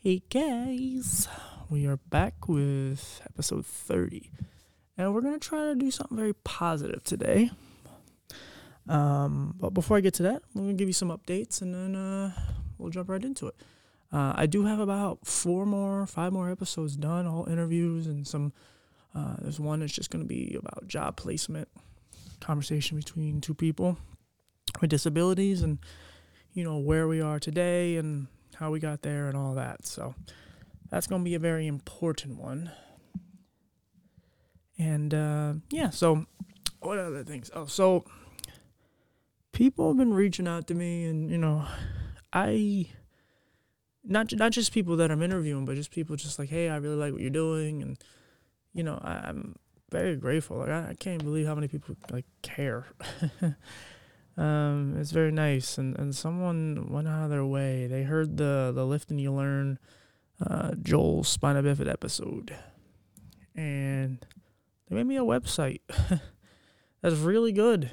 Hey guys, we are back with episode 30, and we're gonna try to do something very positive today. Um, but before I get to that, I'm gonna give you some updates, and then uh, we'll jump right into it. Uh, I do have about four more, five more episodes done, all interviews and some. Uh, there's one that's just gonna be about job placement, conversation between two people with disabilities, and you know where we are today and how we got there and all that. So that's going to be a very important one. And uh, yeah, so what other things? Oh, so people have been reaching out to me, and you know, I not not just people that I'm interviewing, but just people just like, hey, I really like what you're doing, and you know, I, I'm very grateful. Like I, I can't believe how many people like care. Um, it's very nice, and, and someone went out of their way. They heard the the lift and you learn, uh, Joel spina bifida episode, and they made me a website that's really good.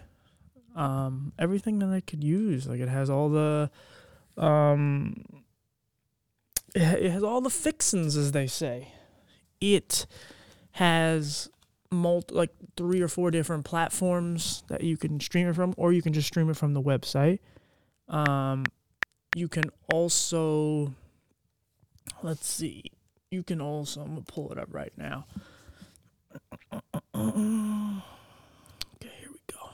Um, everything that I could use, like it has all the, um, it has all the fixins, as they say. It has multi, like three or four different platforms that you can stream it from, or you can just stream it from the website. Um, you can also, let's see, you can also, I'm gonna pull it up right now. Okay, here we go.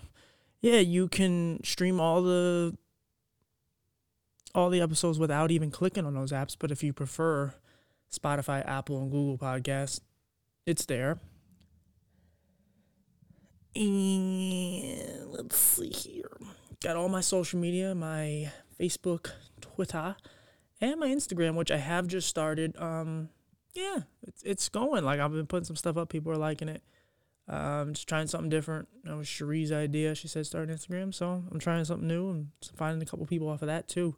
Yeah, you can stream all the all the episodes without even clicking on those apps. But if you prefer Spotify, Apple, and Google Podcasts, it's there. And let's see here. Got all my social media, my Facebook, Twitter, and my Instagram, which I have just started. Um, yeah, it's it's going. Like I've been putting some stuff up. People are liking it. Um, just trying something different. That was Cherie's idea. She said start Instagram, so I'm trying something new and finding a couple people off of that too.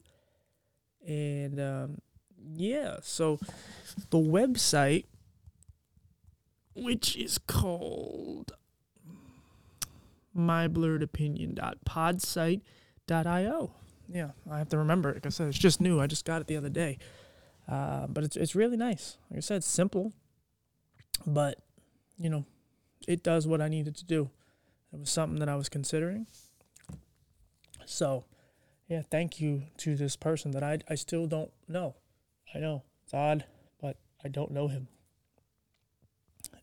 And um, yeah, so the website, which is called myblurredopinion.podsite.io. Yeah, I have to remember it. Like I said, it's just new. I just got it the other day. Uh, but it's, it's really nice. Like I said, it's simple, but, you know, it does what I needed to do. It was something that I was considering. So, yeah, thank you to this person that I, I still don't know. I know it's odd, but I don't know him.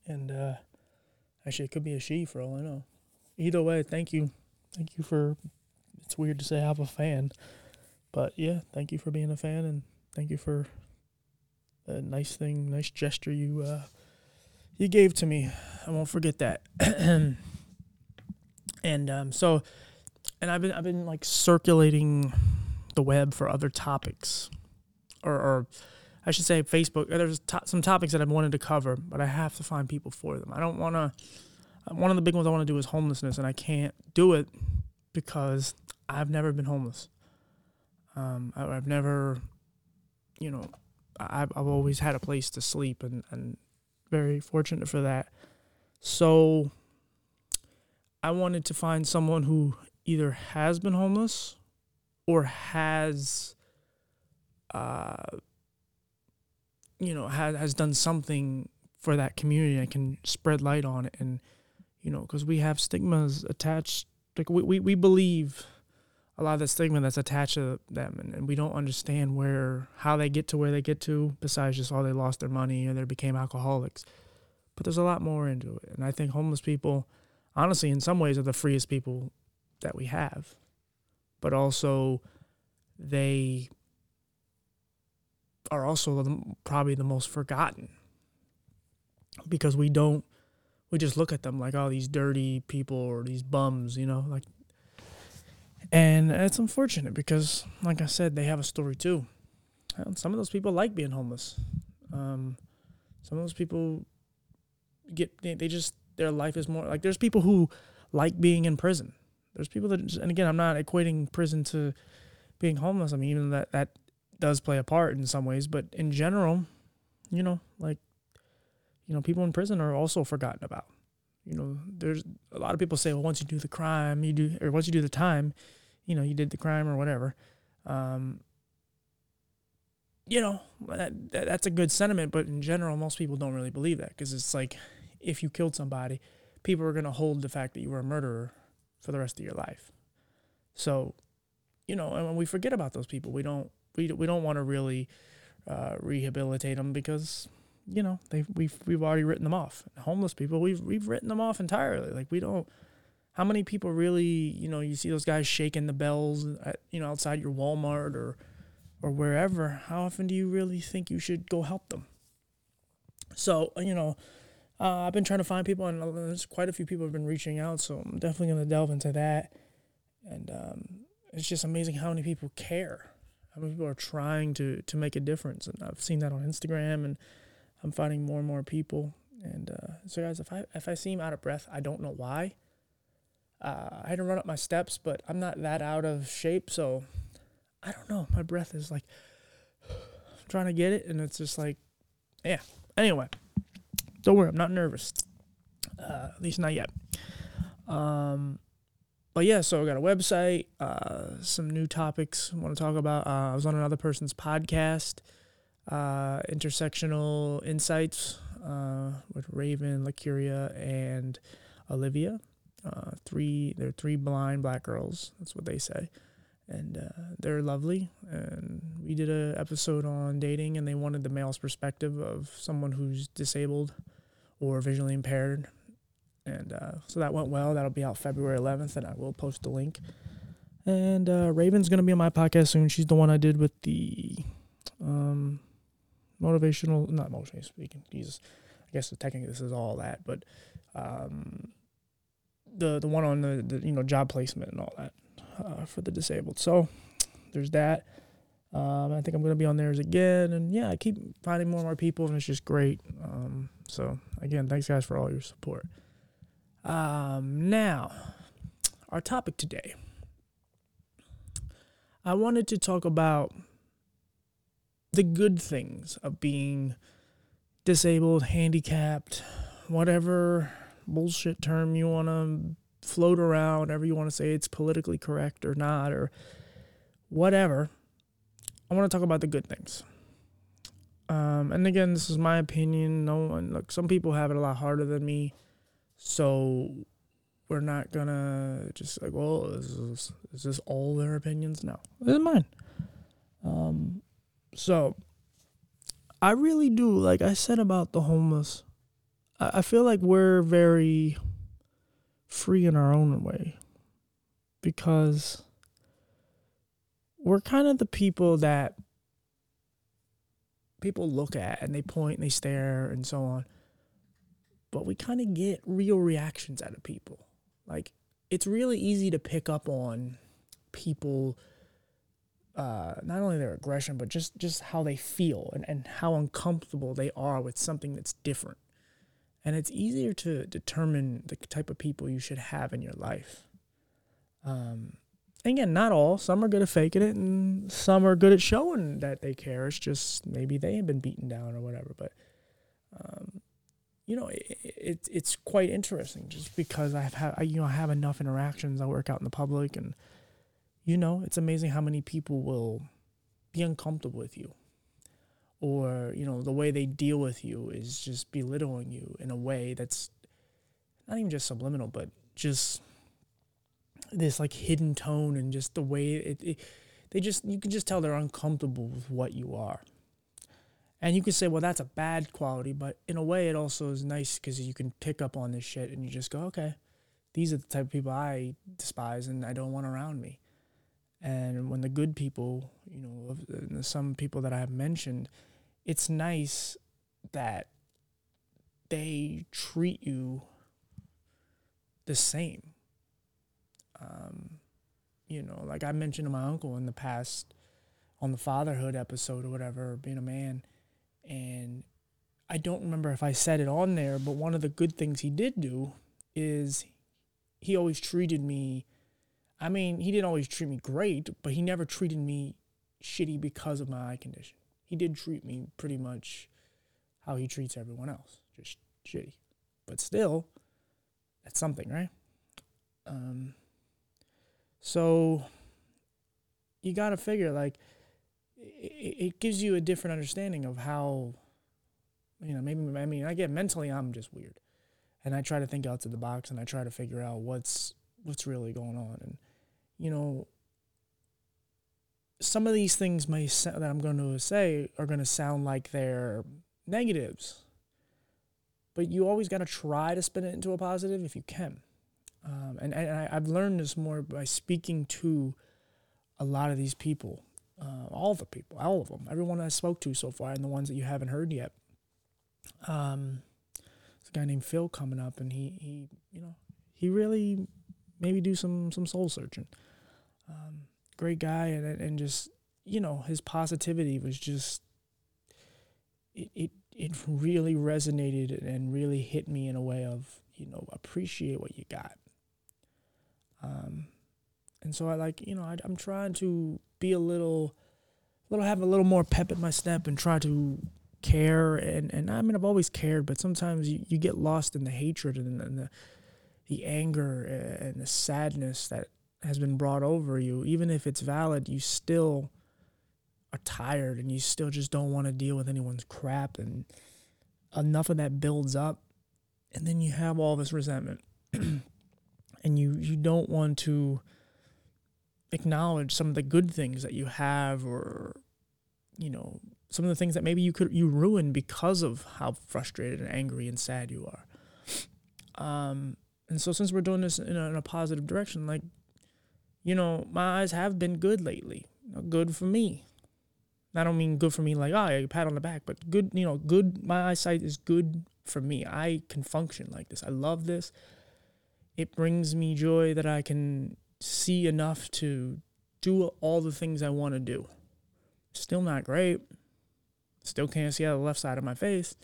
And uh, actually, it could be a she for all I know either way, thank you. Thank you for it's weird to say I have a fan. But yeah, thank you for being a fan and thank you for a nice thing, nice gesture you uh you gave to me. I won't forget that. and um so and I've been I've been like circulating the web for other topics or, or I should say Facebook. There's to- some topics that I've wanted to cover, but I have to find people for them. I don't want to one of the big ones I want to do is homelessness, and I can't do it because I've never been homeless. Um, I, have never, you know, I've, I've always had a place to sleep, and, and very fortunate for that. So I wanted to find someone who either has been homeless or has, uh, you know, has, has done something for that community and can spread light on it and you know, because we have stigmas attached. Like we, we, we believe a lot of the stigma that's attached to them, and, and we don't understand where how they get to where they get to. Besides just all oh, they lost their money or they became alcoholics, but there's a lot more into it. And I think homeless people, honestly, in some ways, are the freest people that we have, but also they are also the, probably the most forgotten because we don't we just look at them like oh these dirty people or these bums you know like and it's unfortunate because like i said they have a story too. And some of those people like being homeless. Um, some of those people get they, they just their life is more like there's people who like being in prison. There's people that just, and again i'm not equating prison to being homeless. I mean even that that does play a part in some ways but in general you know like you know, people in prison are also forgotten about. You know, there's a lot of people say, well, once you do the crime, you do, or once you do the time, you know, you did the crime or whatever. Um, you know, that, that's a good sentiment, but in general, most people don't really believe that because it's like if you killed somebody, people are going to hold the fact that you were a murderer for the rest of your life. So, you know, and when we forget about those people, we don't we we don't want to really uh, rehabilitate them because you know they we've we've already written them off. Homeless people, we've we've written them off entirely. Like we don't. How many people really, you know, you see those guys shaking the bells, at, you know, outside your Walmart or or wherever, how often do you really think you should go help them? So, you know, uh, I've been trying to find people, and there's quite a few people have been reaching out. So I'm definitely to delve into that. And um, it's just amazing how many people care, how many people are trying to to make a difference. And I've seen that on Instagram, and I'm finding more and more people. And uh, so, guys, if I if I seem out of breath, I don't know why. Uh, I had to run up my steps, but I'm not that out of shape, so I don't know. My breath is like trying to get it, and it's just like, yeah. Anyway, don't worry, I'm not nervous. Uh, at least not yet. Um, but yeah, so I got a website, uh, some new topics I want to talk about. Uh, I was on another person's podcast, uh, Intersectional Insights, uh, with Raven, Lacuria, and Olivia. Uh, three, they're three blind black girls. That's what they say and uh, they're lovely. And we did a episode on dating, and they wanted the male's perspective of someone who's disabled or visually impaired, and uh, so that went well. That'll be out February 11th, and I will post the link. And uh, Raven's gonna be on my podcast soon. She's the one I did with the um, motivational, not motivational speaking. Jesus, I guess technically this is all that, but um, the the one on the, the you know job placement and all that uh, for the disabled. So there's that. Um, I think I'm to be on theirs again. And yeah, I keep finding more and more people, and it's just great. Um, so again, thanks guys for all your support. Um, now, our topic today. I wanted to talk about the good things of being disabled, handicapped, whatever bullshit term you want to float around, whatever you want to say, it's politically correct or not, or whatever. I want to talk about the good things. Um, and again, this is my opinion. No one, look, some people have it a lot harder than me. So we're not gonna just like, well, is this, is this all their opinions? No, this is mine. Um, so I really do, like I said about the homeless, I, I feel like we're very free in our own way because we're kind of the people that people look at and they point and they stare and so on. But we kind of get real reactions out of people. Like, it's really easy to pick up on people, uh, not only their aggression, but just, just how they feel and, and how uncomfortable they are with something that's different and it's easier to determine the type of people you should have in your life. Um, again, not all. Some are good at faking it, and some are good at showing that they care. It's just maybe they have been beaten down or whatever. But, um, you know, it, it, it's quite interesting just because I've had, you know, I have enough interactions. I work out in the public, and you know, it's amazing how many people will be uncomfortable with you. Or you know the way they deal with you is just belittling you in a way that's not even just subliminal but just this like hidden tone and just the way it, it they just you can just tell they're uncomfortable with what you are. And you can say well that's a bad quality but in a way it also is nice because you can pick up on this shit and you just go okay these are the type of people i despise and i don't want around me and when the good people you know some people that i have mentioned it's nice that they treat you the same. Um, you know, like I mentioned to my uncle in the past on the fatherhood episode or whatever, being a man, and I don't remember if I said it on there, but one of the good things he did do is he always treated me. I mean, he didn't always treat me great, but he never treated me shitty because of my eye condition he did treat me pretty much how he treats everyone else, just shitty. But still, that's something, right? Um, so you got to figure like it, it gives you a different understanding of how, you know, maybe I mean, I get mentally, I'm just weird, and I try to think outside the box, and I try to figure out what's what's really going on, and you know, some of these things may that I'm going to say are going to sound like they're negatives, but you always got to try to spin it into a positive if you can. Um, and, and I, have learned this more by speaking to a lot of these people, uh, all the people, all of them, everyone I spoke to so far, and the ones that you haven't heard yet. Um, there's a guy named Phil coming up, and he, he you know, he really maybe do some some soul searching. Um, great guy, and and just you know his positivity was just it it it really resonated and really hit me in a way of you know appreciate what you got um, and so I like, you know, I, am trying to be a little, little have a little more pep in my step and try to care. And, and I mean, I've always cared, but sometimes you, you get lost in the hatred and, and the, the anger and the sadness that has been brought over you. Even if it's valid, you still are tired and you still just don't want to deal with anyone's crap. And enough of that builds up. And then you have all this resentment. and you you don't want to acknowledge some of the good things that you have or you know some of the things that maybe you could you ruin because of how frustrated and angry and sad you are um and so since we're doing this in a, in a positive direction like you know my eyes have been good lately good for me I don't mean good for me like oh yeah, pat on the back, but good you know good. My eyesight is good for me. I can function like this. I love this it brings me joy that I can see enough to do all the things I want to do. Still not great. Still can't see out the left side of my face.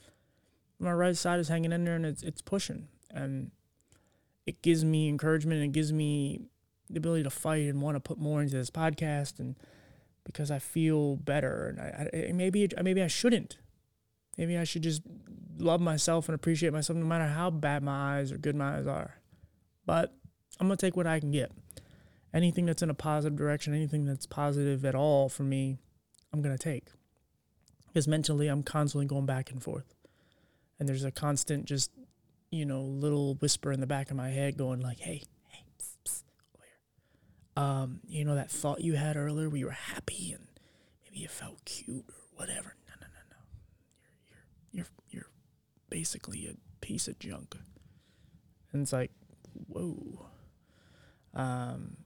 My right side is hanging in there and it's it's pushing. And it gives me encouragement. It gives me the ability to fight and want to put more into this podcast and because I feel better and I, I maybe maybe I shouldn't. Maybe I should just love myself and appreciate myself no matter how bad my eyes or good my eyes are. But I'm going to take what I can get. Anything that's in a positive direction, anything that's positive at all for me, I'm going to take. Because mentally, I'm constantly going back and forth. And there's a constant, just, you know, little whisper in the back of my head going, like, hey, hey, psst, psst, over here. Um, you know, that thought you had earlier where you were happy and maybe you felt cute or whatever. No, no, no, no. You're, you're, you're, you're basically a piece of junk. And it's like, whoa. Um,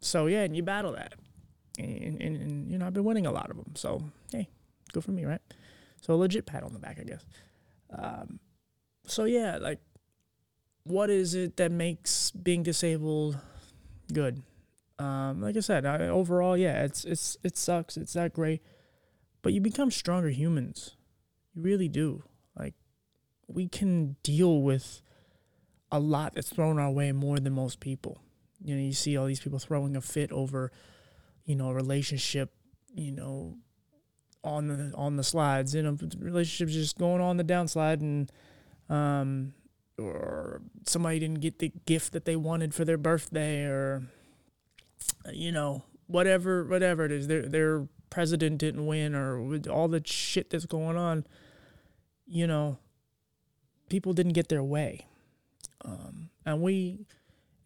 so yeah, and you battle that, and, and, and, you know I've been winning a lot of them. So hey, good for me, right? So a legit pat on the back, I guess. Um, so yeah, like, what is it that makes being disabled good? Um, like I said, I, overall, yeah, it's it's it sucks. It's not great, but you become stronger humans. You really do. Like, we can deal with a lot that's thrown our way more than most people. You know, you see all these people throwing a fit over, you know, a relationship, you know, on the on the slides. You know, relationships just going on the downslide, and um, or somebody didn't get the gift that they wanted for their birthday, or you know, whatever whatever it is, their their president didn't win, or all the shit that's going on. You know, people didn't get their way um, and we,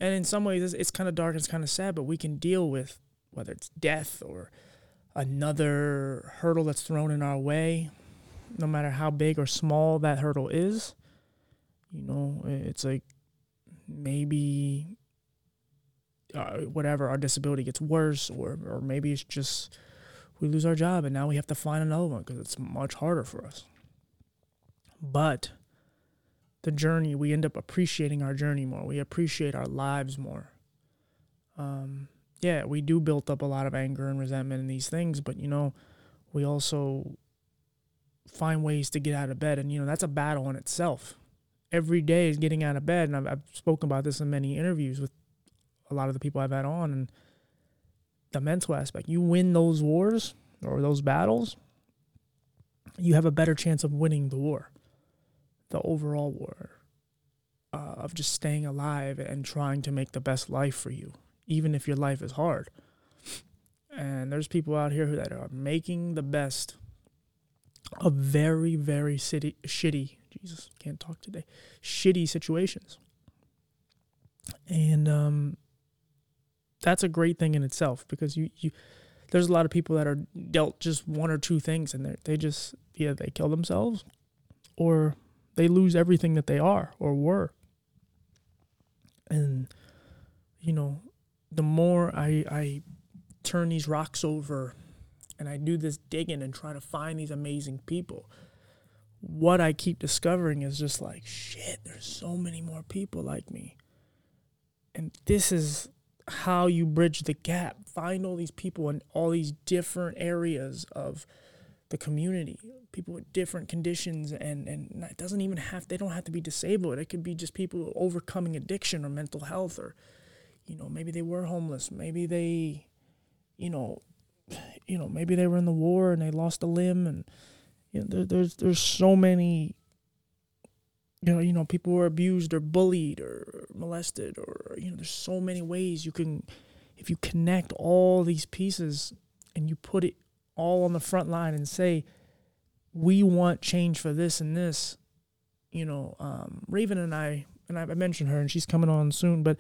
and in some ways, it's, it's kind of dark, it's kind of sad, but we can deal with whether it's death or another hurdle that's thrown in our way, no matter how big or small that hurdle is. You know, it's like maybe uh, whatever our disability gets worse, or or maybe it's just we lose our job and now we have to find another one because it's much harder for us. But the journey, we end up appreciating our journey more. We appreciate our lives more. Um, yeah, we do build up a lot of anger and resentment in these things, but you know, we also find ways to get out of bed, and you know that's a battle in itself. Every day is getting out of bed, and I've, I've spoken about this in many interviews with a lot of the people I've had on, and the mental aspect. You win those wars or those battles, you have a better chance of winning the war the overall war uh, of just staying alive and trying to make the best life for you, even if your life is hard. And there's people out here who that are making the best of very, very city, shitty, Jesus, can't talk today, shitty situations. And um, that's a great thing in itself because you, you there's a lot of people that are dealt just one or two things and they they just either they kill themselves or they lose everything that they are or were. And you know, the more I I turn these rocks over and I do this digging and try to find these amazing people, what I keep discovering is just like shit, there's so many more people like me. And this is how you bridge the gap. Find all these people in all these different areas of the community, people with different conditions, and and it doesn't even have they don't have to be disabled. It could be just people overcoming addiction or mental health, or you know maybe they were homeless, maybe they, you know, you know maybe they were in the war and they lost a limb, and you know there, there's there's so many you know, you know, people were abused or bullied or molested or you know, there's so many ways you can if you connect all these pieces and you put it all on the front line and say, we want change for this and this, you know, um, Raven and I, and I mentioned her and she's coming on soon, but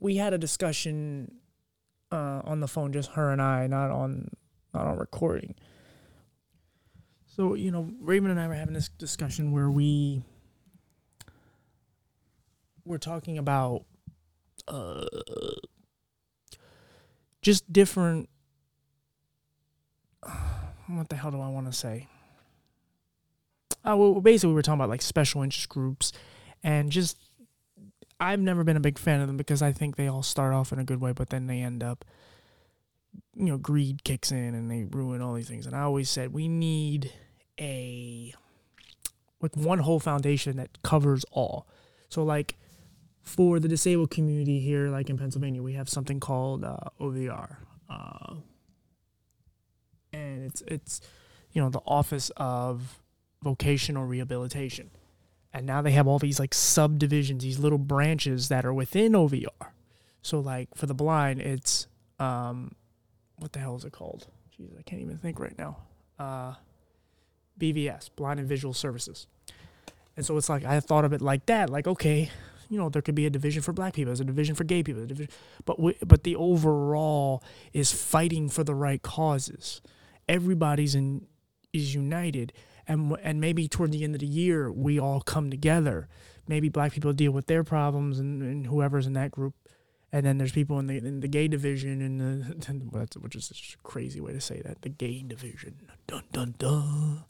we had a discussion uh, on the phone, just her and I, not on not on recording so, you know, Raven and I were having this discussion where we were talking about uh, just different. What the hell do I want to say? Uh, well, basically, we were talking about like special interest groups and just. I've never been a big fan of them because I think they all start off in a good way, but then they end up, you know, greed kicks in and they ruin all these things. And I always said we need a like one whole foundation that covers all. So like for the disabled community here, like in Pennsylvania, we have something called uh, OVR, uh, and it's it's you know the Office of Vocational Rehabilitation, and now they have all these like subdivisions, these little branches that are within OVR. So like for the blind, it's um, what the hell is it called? Jeez, I can't even think right now. Uh, BVS, Blind and Visual Services. And so it's like I thought of it like that, like okay, you know, there could be a division for black people, there's a division for gay people, division, but we, but the overall is fighting for the right causes. Everybody's in is united, and and maybe toward the end of the year we all come together. Maybe black people deal with their problems, and, and whoever's in that group, and then there's people in the in the gay division, and the which is a crazy way to say that the gay division, dun dun dun.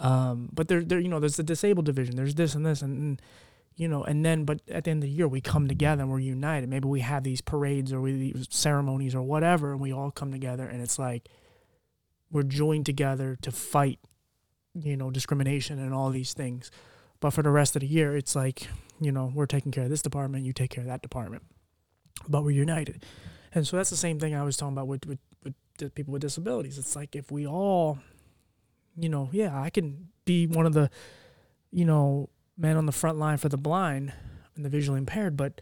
Um, but there, there, you know, there's the disabled division. There's this and this, and, and, you know, and then, but at the end of the year, we come together and we're united. Maybe we have these parades or we these ceremonies or whatever, and we all come together, and it's like we're joined together to fight, you know, discrimination and all these things. But for the rest of the year, it's like, you know, we're taking care of this department, you take care of that department, but we're united. And so that's the same thing I was talking about with, with, with people with disabilities. It's like if we all you know, yeah, I can be one of the, you know, men on the front line for the blind and the visually impaired, but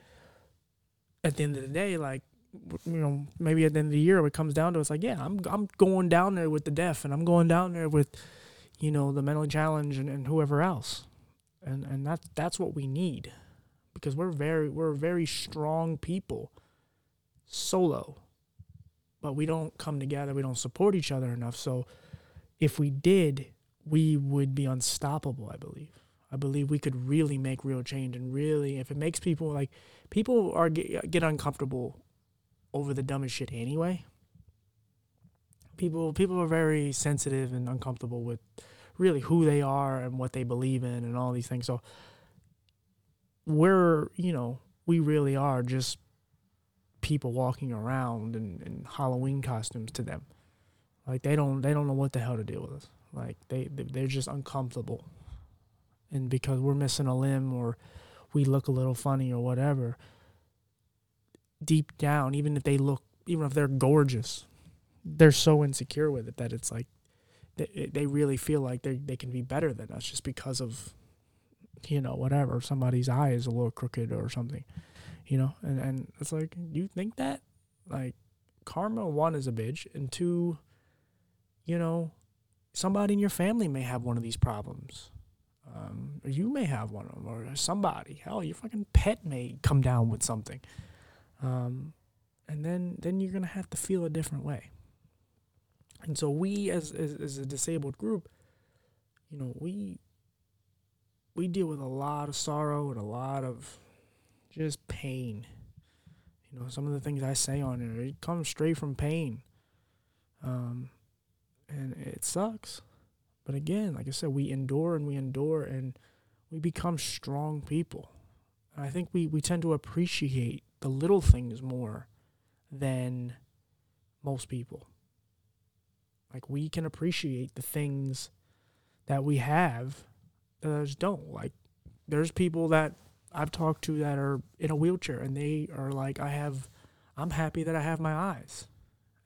at the end of the day, like, you know, maybe at the end of the year, it comes down to it's like, yeah, I'm I'm going down there with the deaf, and I'm going down there with, you know, the mentally challenged and, and whoever else, and and that's that's what we need, because we're very we're very strong people, solo, but we don't come together, we don't support each other enough, so if we did, we would be unstoppable, I believe. I believe we could really make real change and really, if it makes people like, people are get, get uncomfortable over the dumbest shit anyway. People, people are very sensitive and uncomfortable with really who they are and what they believe in and all these things. So we're, you know, we really are just people walking around in, in Halloween costumes to them. Like they don't they don't know what the hell to do with us. Like they they're just uncomfortable, and because we're missing a limb or we look a little funny or whatever. Deep down, even if they look, even if they're gorgeous, they're so insecure with it that it's like they they really feel like they they can be better than us just because of you know whatever somebody's eye is a little crooked or something, you know, and and it's like you think that like karma one is a bitch, and two, you know, somebody in your family may have one of these problems. Um, or you may have one of them, or somebody. Hell, your fucking pet may come down with something. Um, and then then you're gonna have to feel a different way. And so we, as, as as a disabled group, you know, we we deal with a lot of sorrow and a lot of just pain. You know, some of the things I say on it, it comes straight from pain. Um, and it sucks. But again, like I said, we endure and we endure and we become strong people. And I think we, we tend to appreciate the little things more than most people. Like we can appreciate the things that we have that others don't. Like there's people that I've talked to that are in a wheelchair and they are like, I have, I'm happy that I have my eyes.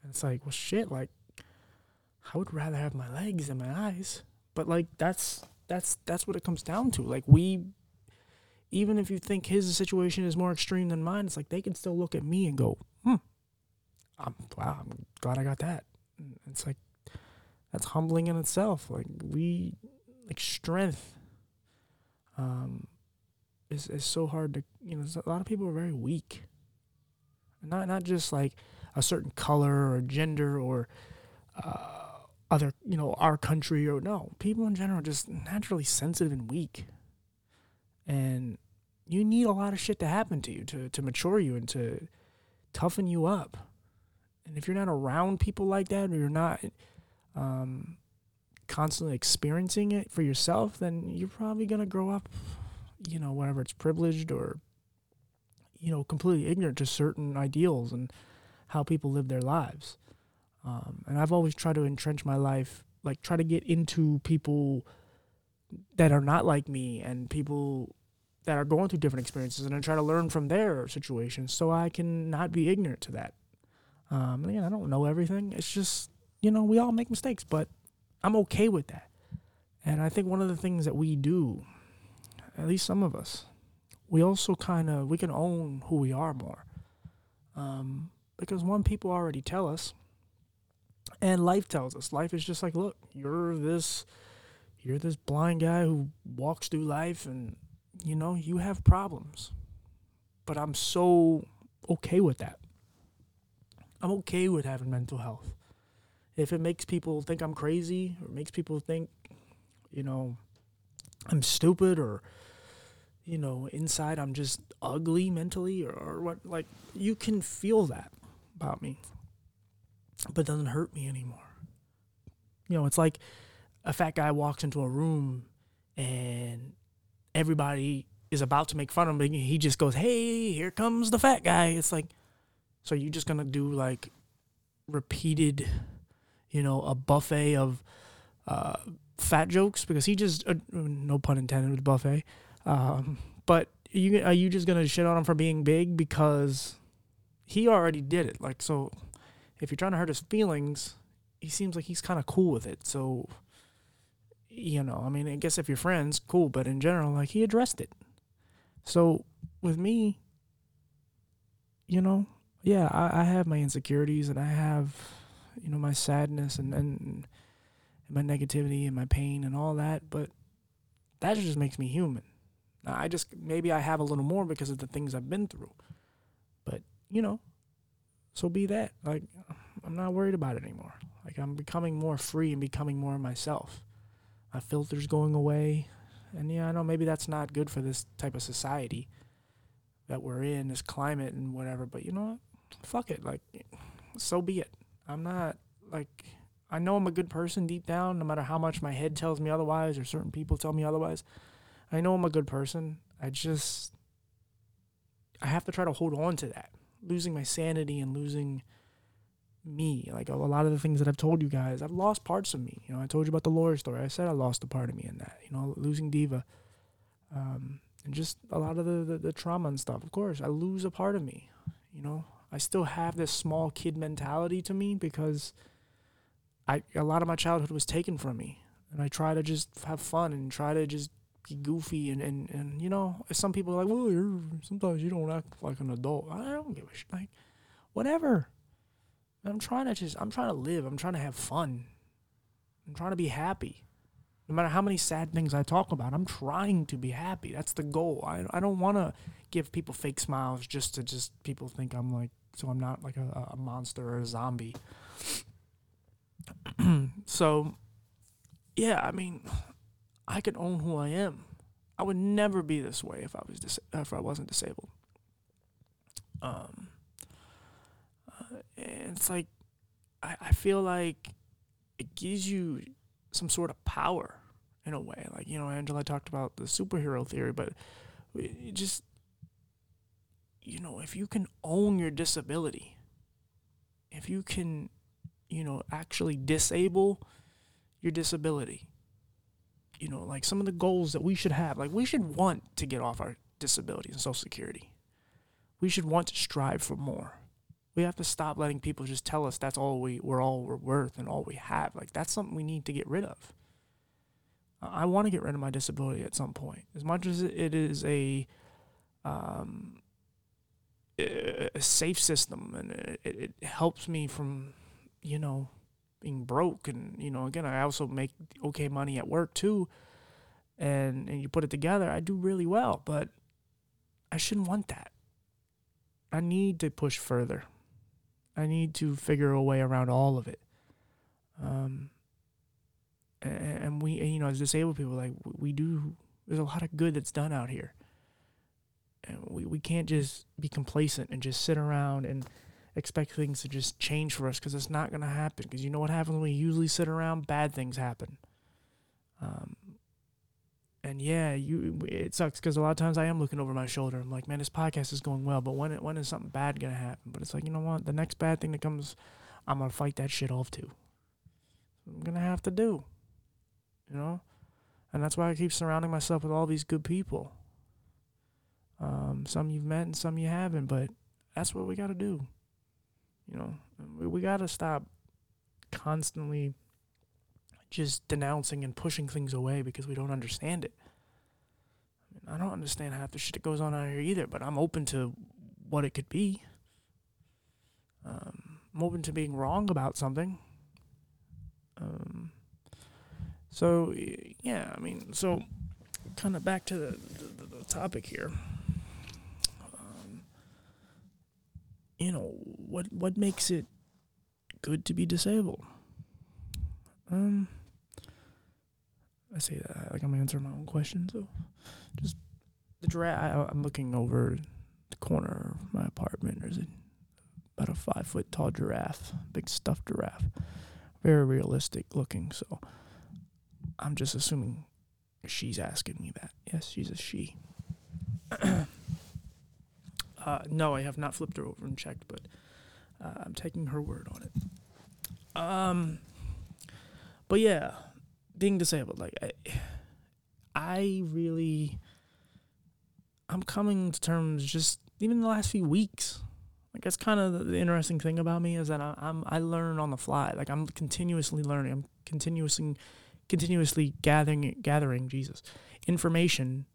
And it's like, well, shit, like I would rather have my legs than my eyes. But like that's that's that's what it comes down to. Like we even if you think his situation is more extreme than mine, it's like they can still look at me and go, hmm, I'm wow, I'm glad I got that. It's like that's humbling in itself. Like we like strength um is is so hard to you know, a lot of people are very weak. Not not just like a certain color or gender or uh other, you know, our country or no, people in general are just naturally sensitive and weak. And you need a lot of shit to happen to you to, to mature you and to toughen you up. And if you're not around people like that or you're not um, constantly experiencing it for yourself, then you're probably going to grow up, you know, whatever it's privileged or, you know, completely ignorant to certain ideals and how people live their lives. Um, and I've always tried to entrench my life, like try to get into people that are not like me and people that are going through different experiences and I try to learn from their situations so I can not be ignorant to that. Um, again, I don't know everything. It's just, you know, we all make mistakes, but I'm okay with that. And I think one of the things that we do, at least some of us, we also kind of we can own who we are more. Um, because one, people already tell us and life tells us life is just like, look, you're this you're this blind guy who walks through life and you know, you have problems. But I'm so okay with that. I'm okay with having mental health. If it makes people think I'm crazy or makes people think, you know, I'm stupid or you know, inside I'm just ugly mentally or, or what like you can feel that about me but it doesn't hurt me anymore. You know, it's like a fat guy walks into a room and everybody is about to make fun of him. He just goes, "Hey, here comes the fat guy." It's like, so you're just gonna do like repeated, you know, a buffet of uh, fat jokes because he just, uh, no pun intended with buffet, um, but you are you just gonna shit on him for being big because he already did it? Like so if you're trying to hurt his feelings, he seems like he's kind of cool with it. So, you know, I mean, I guess if you're friends, cool, but in general, like he addressed it. So with me, you know, yeah, I, I have my insecurities and I have, you know, my sadness and, and, and my negativity and my pain and all that, but that just makes me human. I just maybe I have a little more because of the things I've been through. But, you know, so be that. Like, I'm not worried about it anymore. Like, I'm becoming more free and becoming more myself. My filter's going away. And yeah, I know maybe that's not good for this type of society that we're in, this climate and whatever, but you know what? Fuck it. Like, so be it. I'm not, like, I know I'm a good person deep down, no matter how much my head tells me otherwise or certain people tell me otherwise. I know I'm a good person. I just, I have to try to hold on to that losing my sanity and losing me. Like a, lot of the things that I've told you guys, I've lost parts of me. You know, I told you about the lawyer story. I said I lost a part of me in that. You know, losing Diva, um, and just a lot of the, the, the trauma and stuff. Of course, I lose a part of me. You know, I still have this small kid mentality to me because I a lot of my childhood was taken from me, and I try to just have fun and try to just be goofy and, and, and you know, some people are like, well, you're sometimes you don't act like an adult. I don't give a shit. Like, whatever. I'm trying to just I'm trying to live. I'm trying to have fun. I'm trying to be happy. No matter how many sad things I talk about, I'm trying to be happy. That's the goal. I I don't want to give people fake smiles just to just people think I'm like so I'm not like a, a monster or a zombie. so yeah, I mean, I can own who I am. I would never be this way if I was dis- if I wasn't disabled. Um, uh, it's like I, I feel like it gives you some sort of power in a way. Like you know, Angela talked about the superhero theory, but just you know, if you can own your disability, if you can, you know, actually disable your disability, you know, like some of the goals that we should have, like we should want to get off our disabilities and Social Security. We should want to strive for more. We have to stop letting people just tell us that's all we we're all we're worth and all we have. Like that's something we need to get rid of. I want to get rid of my disability at some point. As much as it is a um, a safe system and it, it helps me from, you know, being broke and you know again I also make okay money at work too and and you put it together I do really well but I shouldn't want that. I need to push further. I need to figure a way around all of it. Um and, and we you know as disabled people like we do there's a lot of good that's done out here. and we, we can't just be complacent and just sit around and expect things to just change for us because it's not going to happen. Because you know what happens when we usually sit around? Bad things happen. Um, and yeah, you it sucks because a lot of times I am looking over my shoulder. I'm like, man, this podcast is going well, but when when is something bad gonna happen? But it's like, you know what? The next bad thing that comes, I'm gonna fight that shit off too. I'm gonna have to do, you know, and that's why I keep surrounding myself with all these good people. Um, some you've met and some you haven't, but that's what we got to do. You know, we, we got to stop constantly just denouncing and pushing things away because we don't understand it. I, mean, I don't understand half the shit that goes on out here either, but I'm open to what it could be. Um, I'm open to being wrong about something. Um, so yeah, I mean, so kind of back to the, the, the topic here. You know what what makes it good to be disabled? Um i say that like i'm answering my own question so just the giraffe i'm looking over the corner of my apartment there's a, about a five foot tall giraffe big stuffed giraffe very realistic looking so i'm just assuming she's asking me that. Yes she's a she Uh, no, I have not flipped her over and checked, but uh, I'm taking her word on it. Um, but yeah, being disabled, like I, I really, I'm coming to terms just even the last few weeks. Like that's kind of the, interesting thing about me is that I, I'm I learn on the fly. Like I'm continuously learning. I'm continuously, continuously gathering gathering Jesus information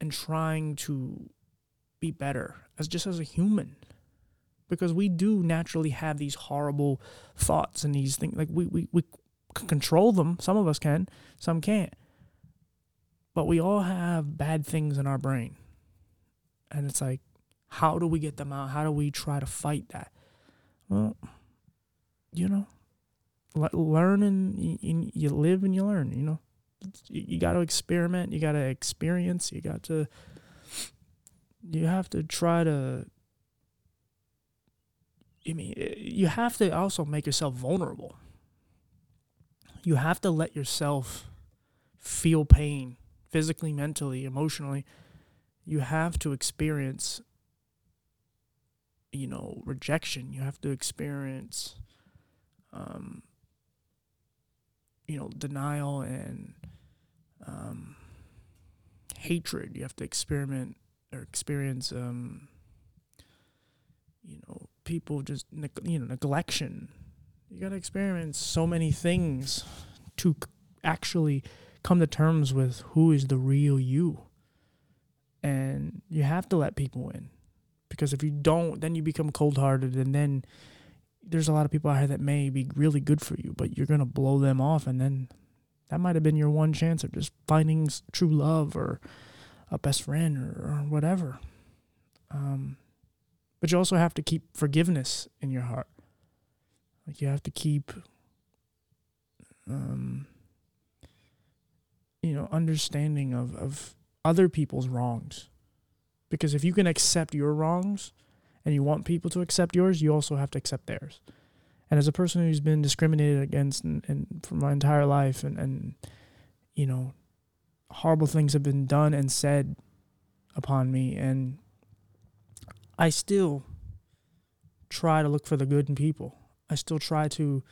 and trying to be better as just as a human. Because we do naturally have these horrible thoughts and these things like we, we, we control them. Some of us can some can't. But we all have bad things in our brain. And it's like how do we get them out? How do we try to fight that? Well you know learn and you live and you learn you know? You got to experiment you got to experience you got to you have to try to I mean, you have to also make yourself vulnerable. You have to let yourself feel pain physically, mentally, emotionally. You have to experience, you know, rejection. You have to experience, um, you know, denial and um, hatred. You have to experiment or experience um you know people just you know neglection. You got to experience so many things to actually come to terms with who is the real you. And you have to let people in because if you don't then you become cold-hearted and then there's a lot of people out here that may be really good for you, but you're gonna blow them off, and then that might have been your one chance of just finding true love or a best friend or, or whatever. Um, but you also have to keep forgiveness in your heart. Like you have to keep, um, you know, understanding of, of other people's wrongs. Because if you can accept your wrongs and you want people to accept yours, you also have to accept theirs. And as a person who's been discriminated against and, and for my entire life and, and you know, horrible things have been done and said upon me and I still try to look for the good in people. I still try to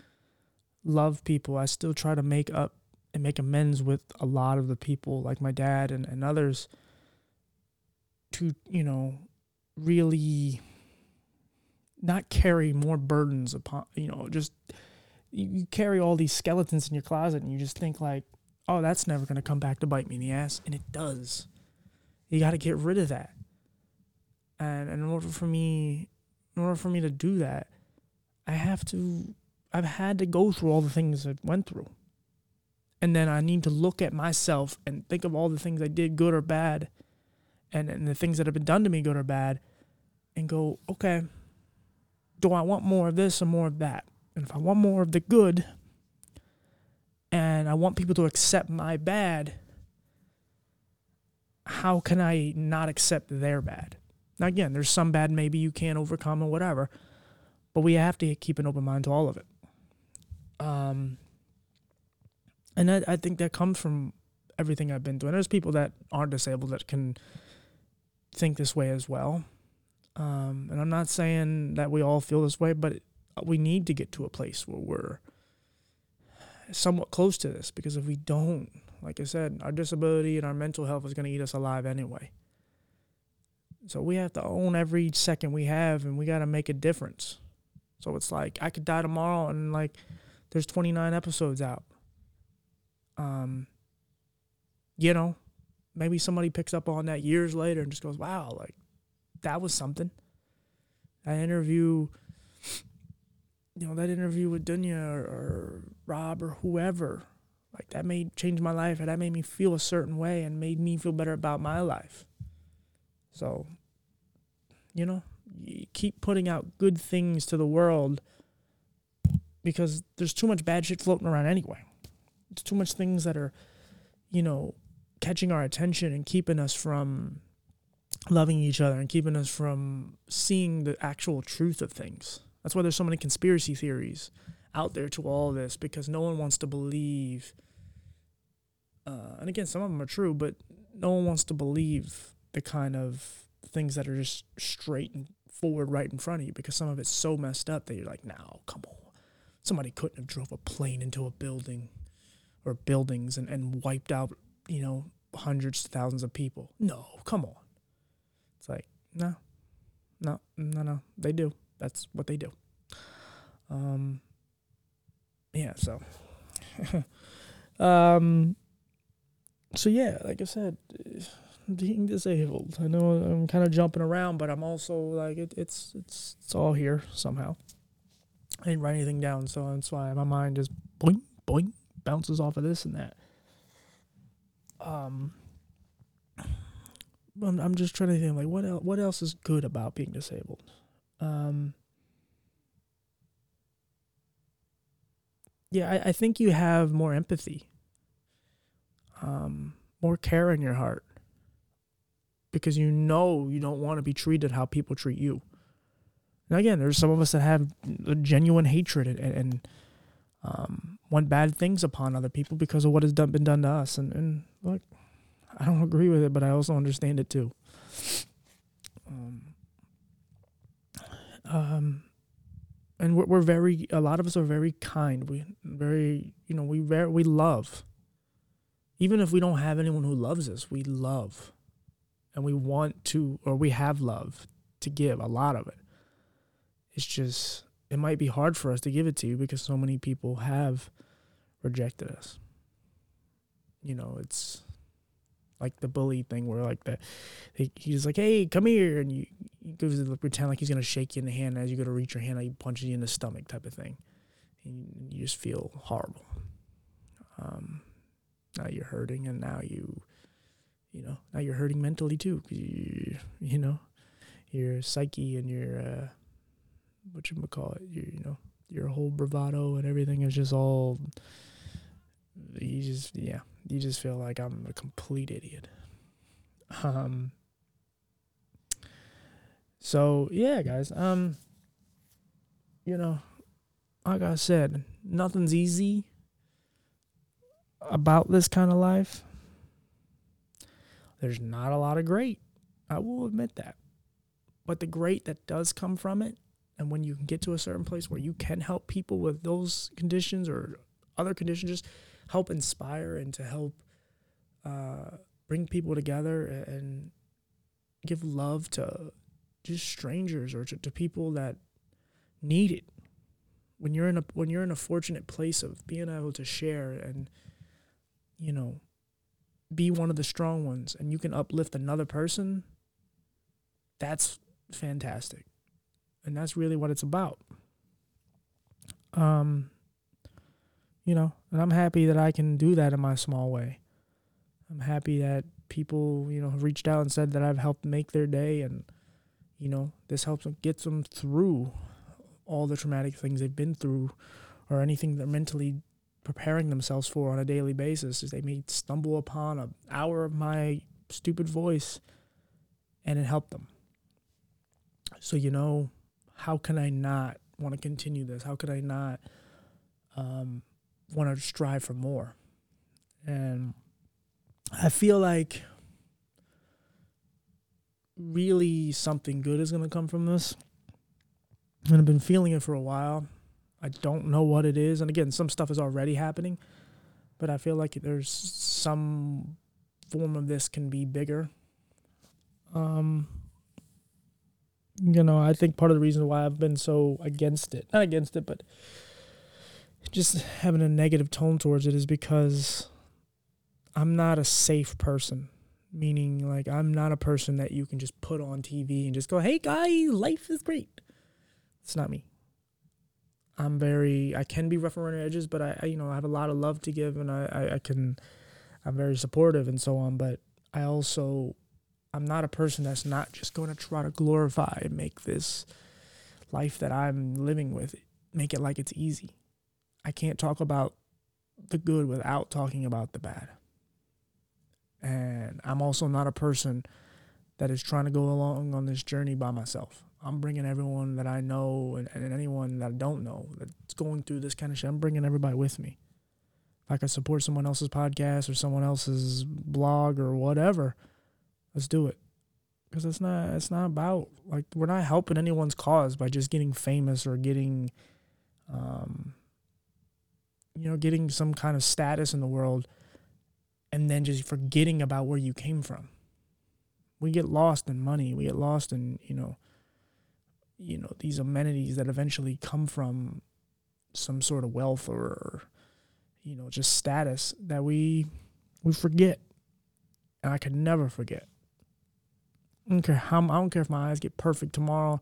love people. I still try to make up and make amends with a lot of the people like my dad and, and others to, you know, really not carry more burdens upon, you know, just you carry all these skeletons in your closet and you just think like, oh, that's never going to come back to bite me in the ass. And it does. You got to get rid of that. And, and in order for me, in order for me to do that, I have to, I've had to go through all the things I went through. And then I need to look at myself and think of all the things I did, good or bad, and, and the things that have been done to me, good or bad, and go, okay, do I want more of this or more of that? And if I want more of the good, and I want people to accept my bad, how can I not accept their bad? Now, again, there's some bad maybe you can't overcome or whatever, but we have to keep an open mind to all of it. Um, and I, I think that comes from everything I've been through. And there's people that aren't disabled that can think this way as well. Um, and I'm not saying that we all feel this way, but we need to get to a place where we're somewhat close to this because if we don't, like I said, our disability and our mental health is going to eat us alive anyway. So we have to own every second we have and we got to make a difference. So it's like I could die tomorrow and like there's 29 episodes out. Um you know, maybe somebody picks up on that years later and just goes, "Wow, like that was something." That interview you know, that interview with Dunya or, or Rob or whoever, like that made change my life and that made me feel a certain way and made me feel better about my life. So, you know, you keep putting out good things to the world because there's too much bad shit floating around anyway. There's too much things that are, you know, catching our attention and keeping us from loving each other and keeping us from seeing the actual truth of things. That's why there's so many conspiracy theories out there to all this because no one wants to believe. Uh, and again, some of them are true, but no one wants to believe the kind of things that are just straight and forward right in front of you because some of it's so messed up that you're like, now, come on. Somebody couldn't have drove a plane into a building or buildings and, and wiped out, you know, hundreds to thousands of people. No, come on. It's like, no, no, no, no. They do. That's what they do. Um, yeah, so. um, so yeah, like I said, being disabled. I know I'm kind of jumping around, but I'm also like it, it's it's it's all here somehow. I didn't write anything down, so that's why my mind just boing boing bounces off of this and that. Um, I'm, I'm just trying to think like what else, what else is good about being disabled. Um, yeah, I, I think you have more empathy, um, more care in your heart because you know you don't want to be treated how people treat you. Now, again, there's some of us that have a genuine hatred and, and um, want bad things upon other people because of what has done, been done to us. And, and look, I don't agree with it, but I also understand it too. Um, um, and we're, we're very, a lot of us are very kind. We very, you know, we very, we love. Even if we don't have anyone who loves us, we love and we want to or we have love to give a lot of it it's just it might be hard for us to give it to you because so many people have rejected us you know it's like the bully thing where like the he, he's like, "Hey, come here," and you he goes to pretend like he's gonna shake you in the hand as you go to reach your hand, like he punches you in the stomach type of thing, and you just feel horrible. Um, now you're hurting, and now you, you know, now you're hurting mentally too. You, you know, your psyche and your uh, what you call it, your you know, your whole bravado and everything is just all. You just yeah, you just feel like I'm a complete idiot. Um. So yeah, guys. Um. You know, like I said, nothing's easy about this kind of life. There's not a lot of great. I will admit that. But the great that does come from it, and when you can get to a certain place where you can help people with those conditions or other conditions, just help inspire and to help uh, bring people together and give love to just strangers or to, to people that need it. When you're in a when you're in a fortunate place of being able to share and you know be one of the strong ones and you can uplift another person, that's fantastic. And that's really what it's about. Um you know, and I'm happy that I can do that in my small way. I'm happy that people, you know, have reached out and said that I've helped make their day and you know, this helps them get them through all the traumatic things they've been through or anything they're mentally preparing themselves for on a daily basis is they may stumble upon an hour of my stupid voice and it helped them. So, you know, how can I not want to continue this? How could I not um, want to strive for more? And I feel like really something good is going to come from this. And I've been feeling it for a while. I don't know what it is. And again, some stuff is already happening, but I feel like there's some form of this can be bigger. Um, you know, I think part of the reason why I've been so against it, not against it, but just having a negative tone towards it is because I'm not a safe person. Meaning, like, I'm not a person that you can just put on TV and just go, hey, guys, life is great. It's not me. I'm very, I can be rough around the edges, but I, I, you know, I have a lot of love to give and I, I, I can, I'm very supportive and so on. But I also, I'm not a person that's not just going to try to glorify and make this life that I'm living with, make it like it's easy. I can't talk about the good without talking about the bad. And I'm also not a person that is trying to go along on this journey by myself. I'm bringing everyone that I know and, and anyone that I don't know that's going through this kind of shit. I'm bringing everybody with me. If I could support someone else's podcast or someone else's blog or whatever, let's do it. Because it's not it's not about like we're not helping anyone's cause by just getting famous or getting, um, you know, getting some kind of status in the world, and then just forgetting about where you came from. We get lost in money. We get lost in you know you know these amenities that eventually come from some sort of wealth or you know just status that we we forget and i can never forget how i don't care if my eyes get perfect tomorrow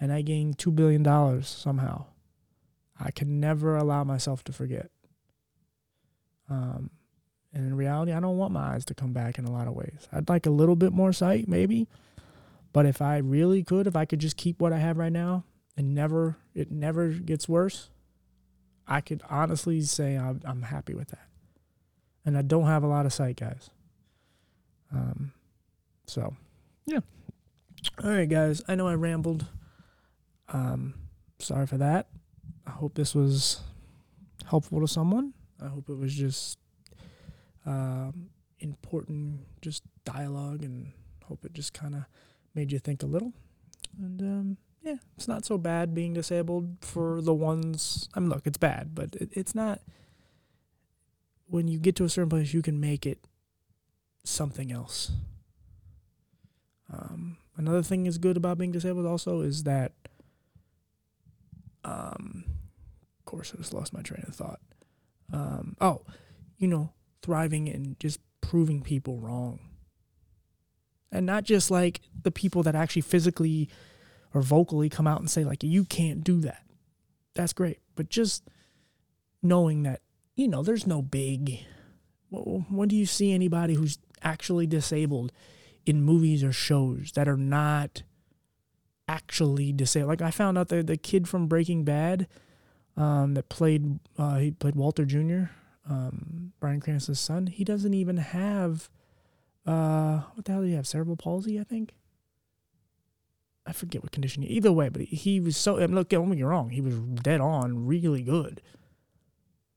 and i gain two billion dollars somehow i can never allow myself to forget um and in reality i don't want my eyes to come back in a lot of ways i'd like a little bit more sight maybe but if I really could, if I could just keep what I have right now and never, it never gets worse, I could honestly say I'm, I'm happy with that. And I don't have a lot of sight, guys. Um, so, yeah. All right, guys. I know I rambled. Um, sorry for that. I hope this was helpful to someone. I hope it was just um, important, just dialogue, and hope it just kind of made you think a little. And um, yeah, it's not so bad being disabled for the ones. I mean, look, it's bad, but it, it's not. When you get to a certain place, you can make it something else. Um, another thing is good about being disabled also is that, um, course, I just lost my train of thought. Um, oh, you know, thriving and just proving people wrong. And not just like the people that actually physically or vocally come out and say, like, you can't do that. That's great. But just knowing that, you know, there's no big. When do you see anybody who's actually disabled in movies or shows that are not actually disabled? Like, I found out that the kid from Breaking Bad um, that played, uh, he played Walter Jr., um, Bryan Cranston's son, he doesn't even have, uh, what the hell do you have? Cerebral palsy, I think. I forget what condition. He, either way, but he was so. And look, don't get me wrong, he was dead on, really good.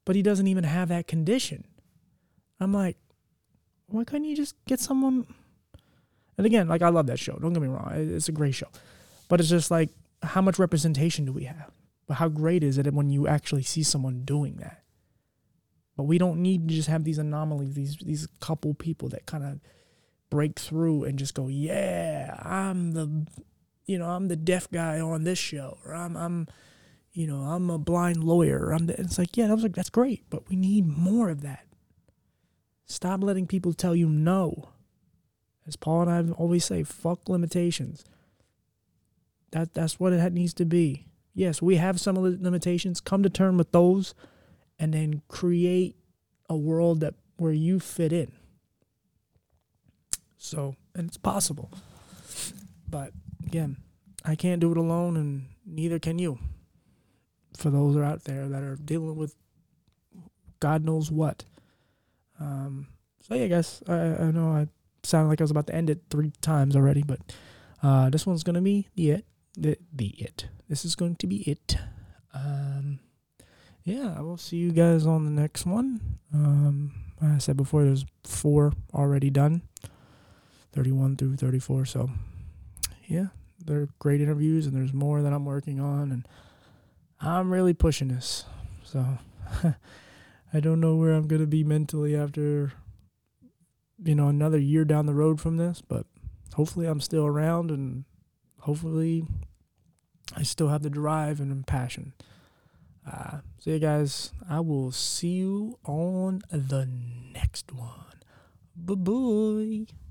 But he doesn't even have that condition. I'm like, why couldn't you just get someone? And again, like I love that show. Don't get me wrong, it's a great show. But it's just like, how much representation do we have? But how great is it when you actually see someone doing that? But we don't need to just have these anomalies, these these couple people that kind of break through and just go, yeah, I'm the, you know, I'm the deaf guy on this show, or I'm I'm, you know, I'm a blind lawyer. I'm the, it's like, yeah, that was like that's great, but we need more of that. Stop letting people tell you no. As Paul and I always say, fuck limitations. That that's what it needs to be. Yes, we have some limitations. Come to terms with those and then create a world that where you fit in. So, and it's possible. But again, I can't do it alone and neither can you. For those are out there that are dealing with God knows what. Um, so yeah, guys, I, I know I sounded like I was about to end it three times already, but uh, this one's gonna be the it, the the it. This is going to be it. Um, yeah, I will see you guys on the next one. Um, like I said before, there's four already done 31 through 34. So, yeah, they're great interviews, and there's more that I'm working on, and I'm really pushing this. So, I don't know where I'm to be mentally after, you know, another year down the road from this, but hopefully I'm still around, and hopefully I still have the drive and passion. Uh, so, yeah, guys, I will see you on the next one. Bye bye.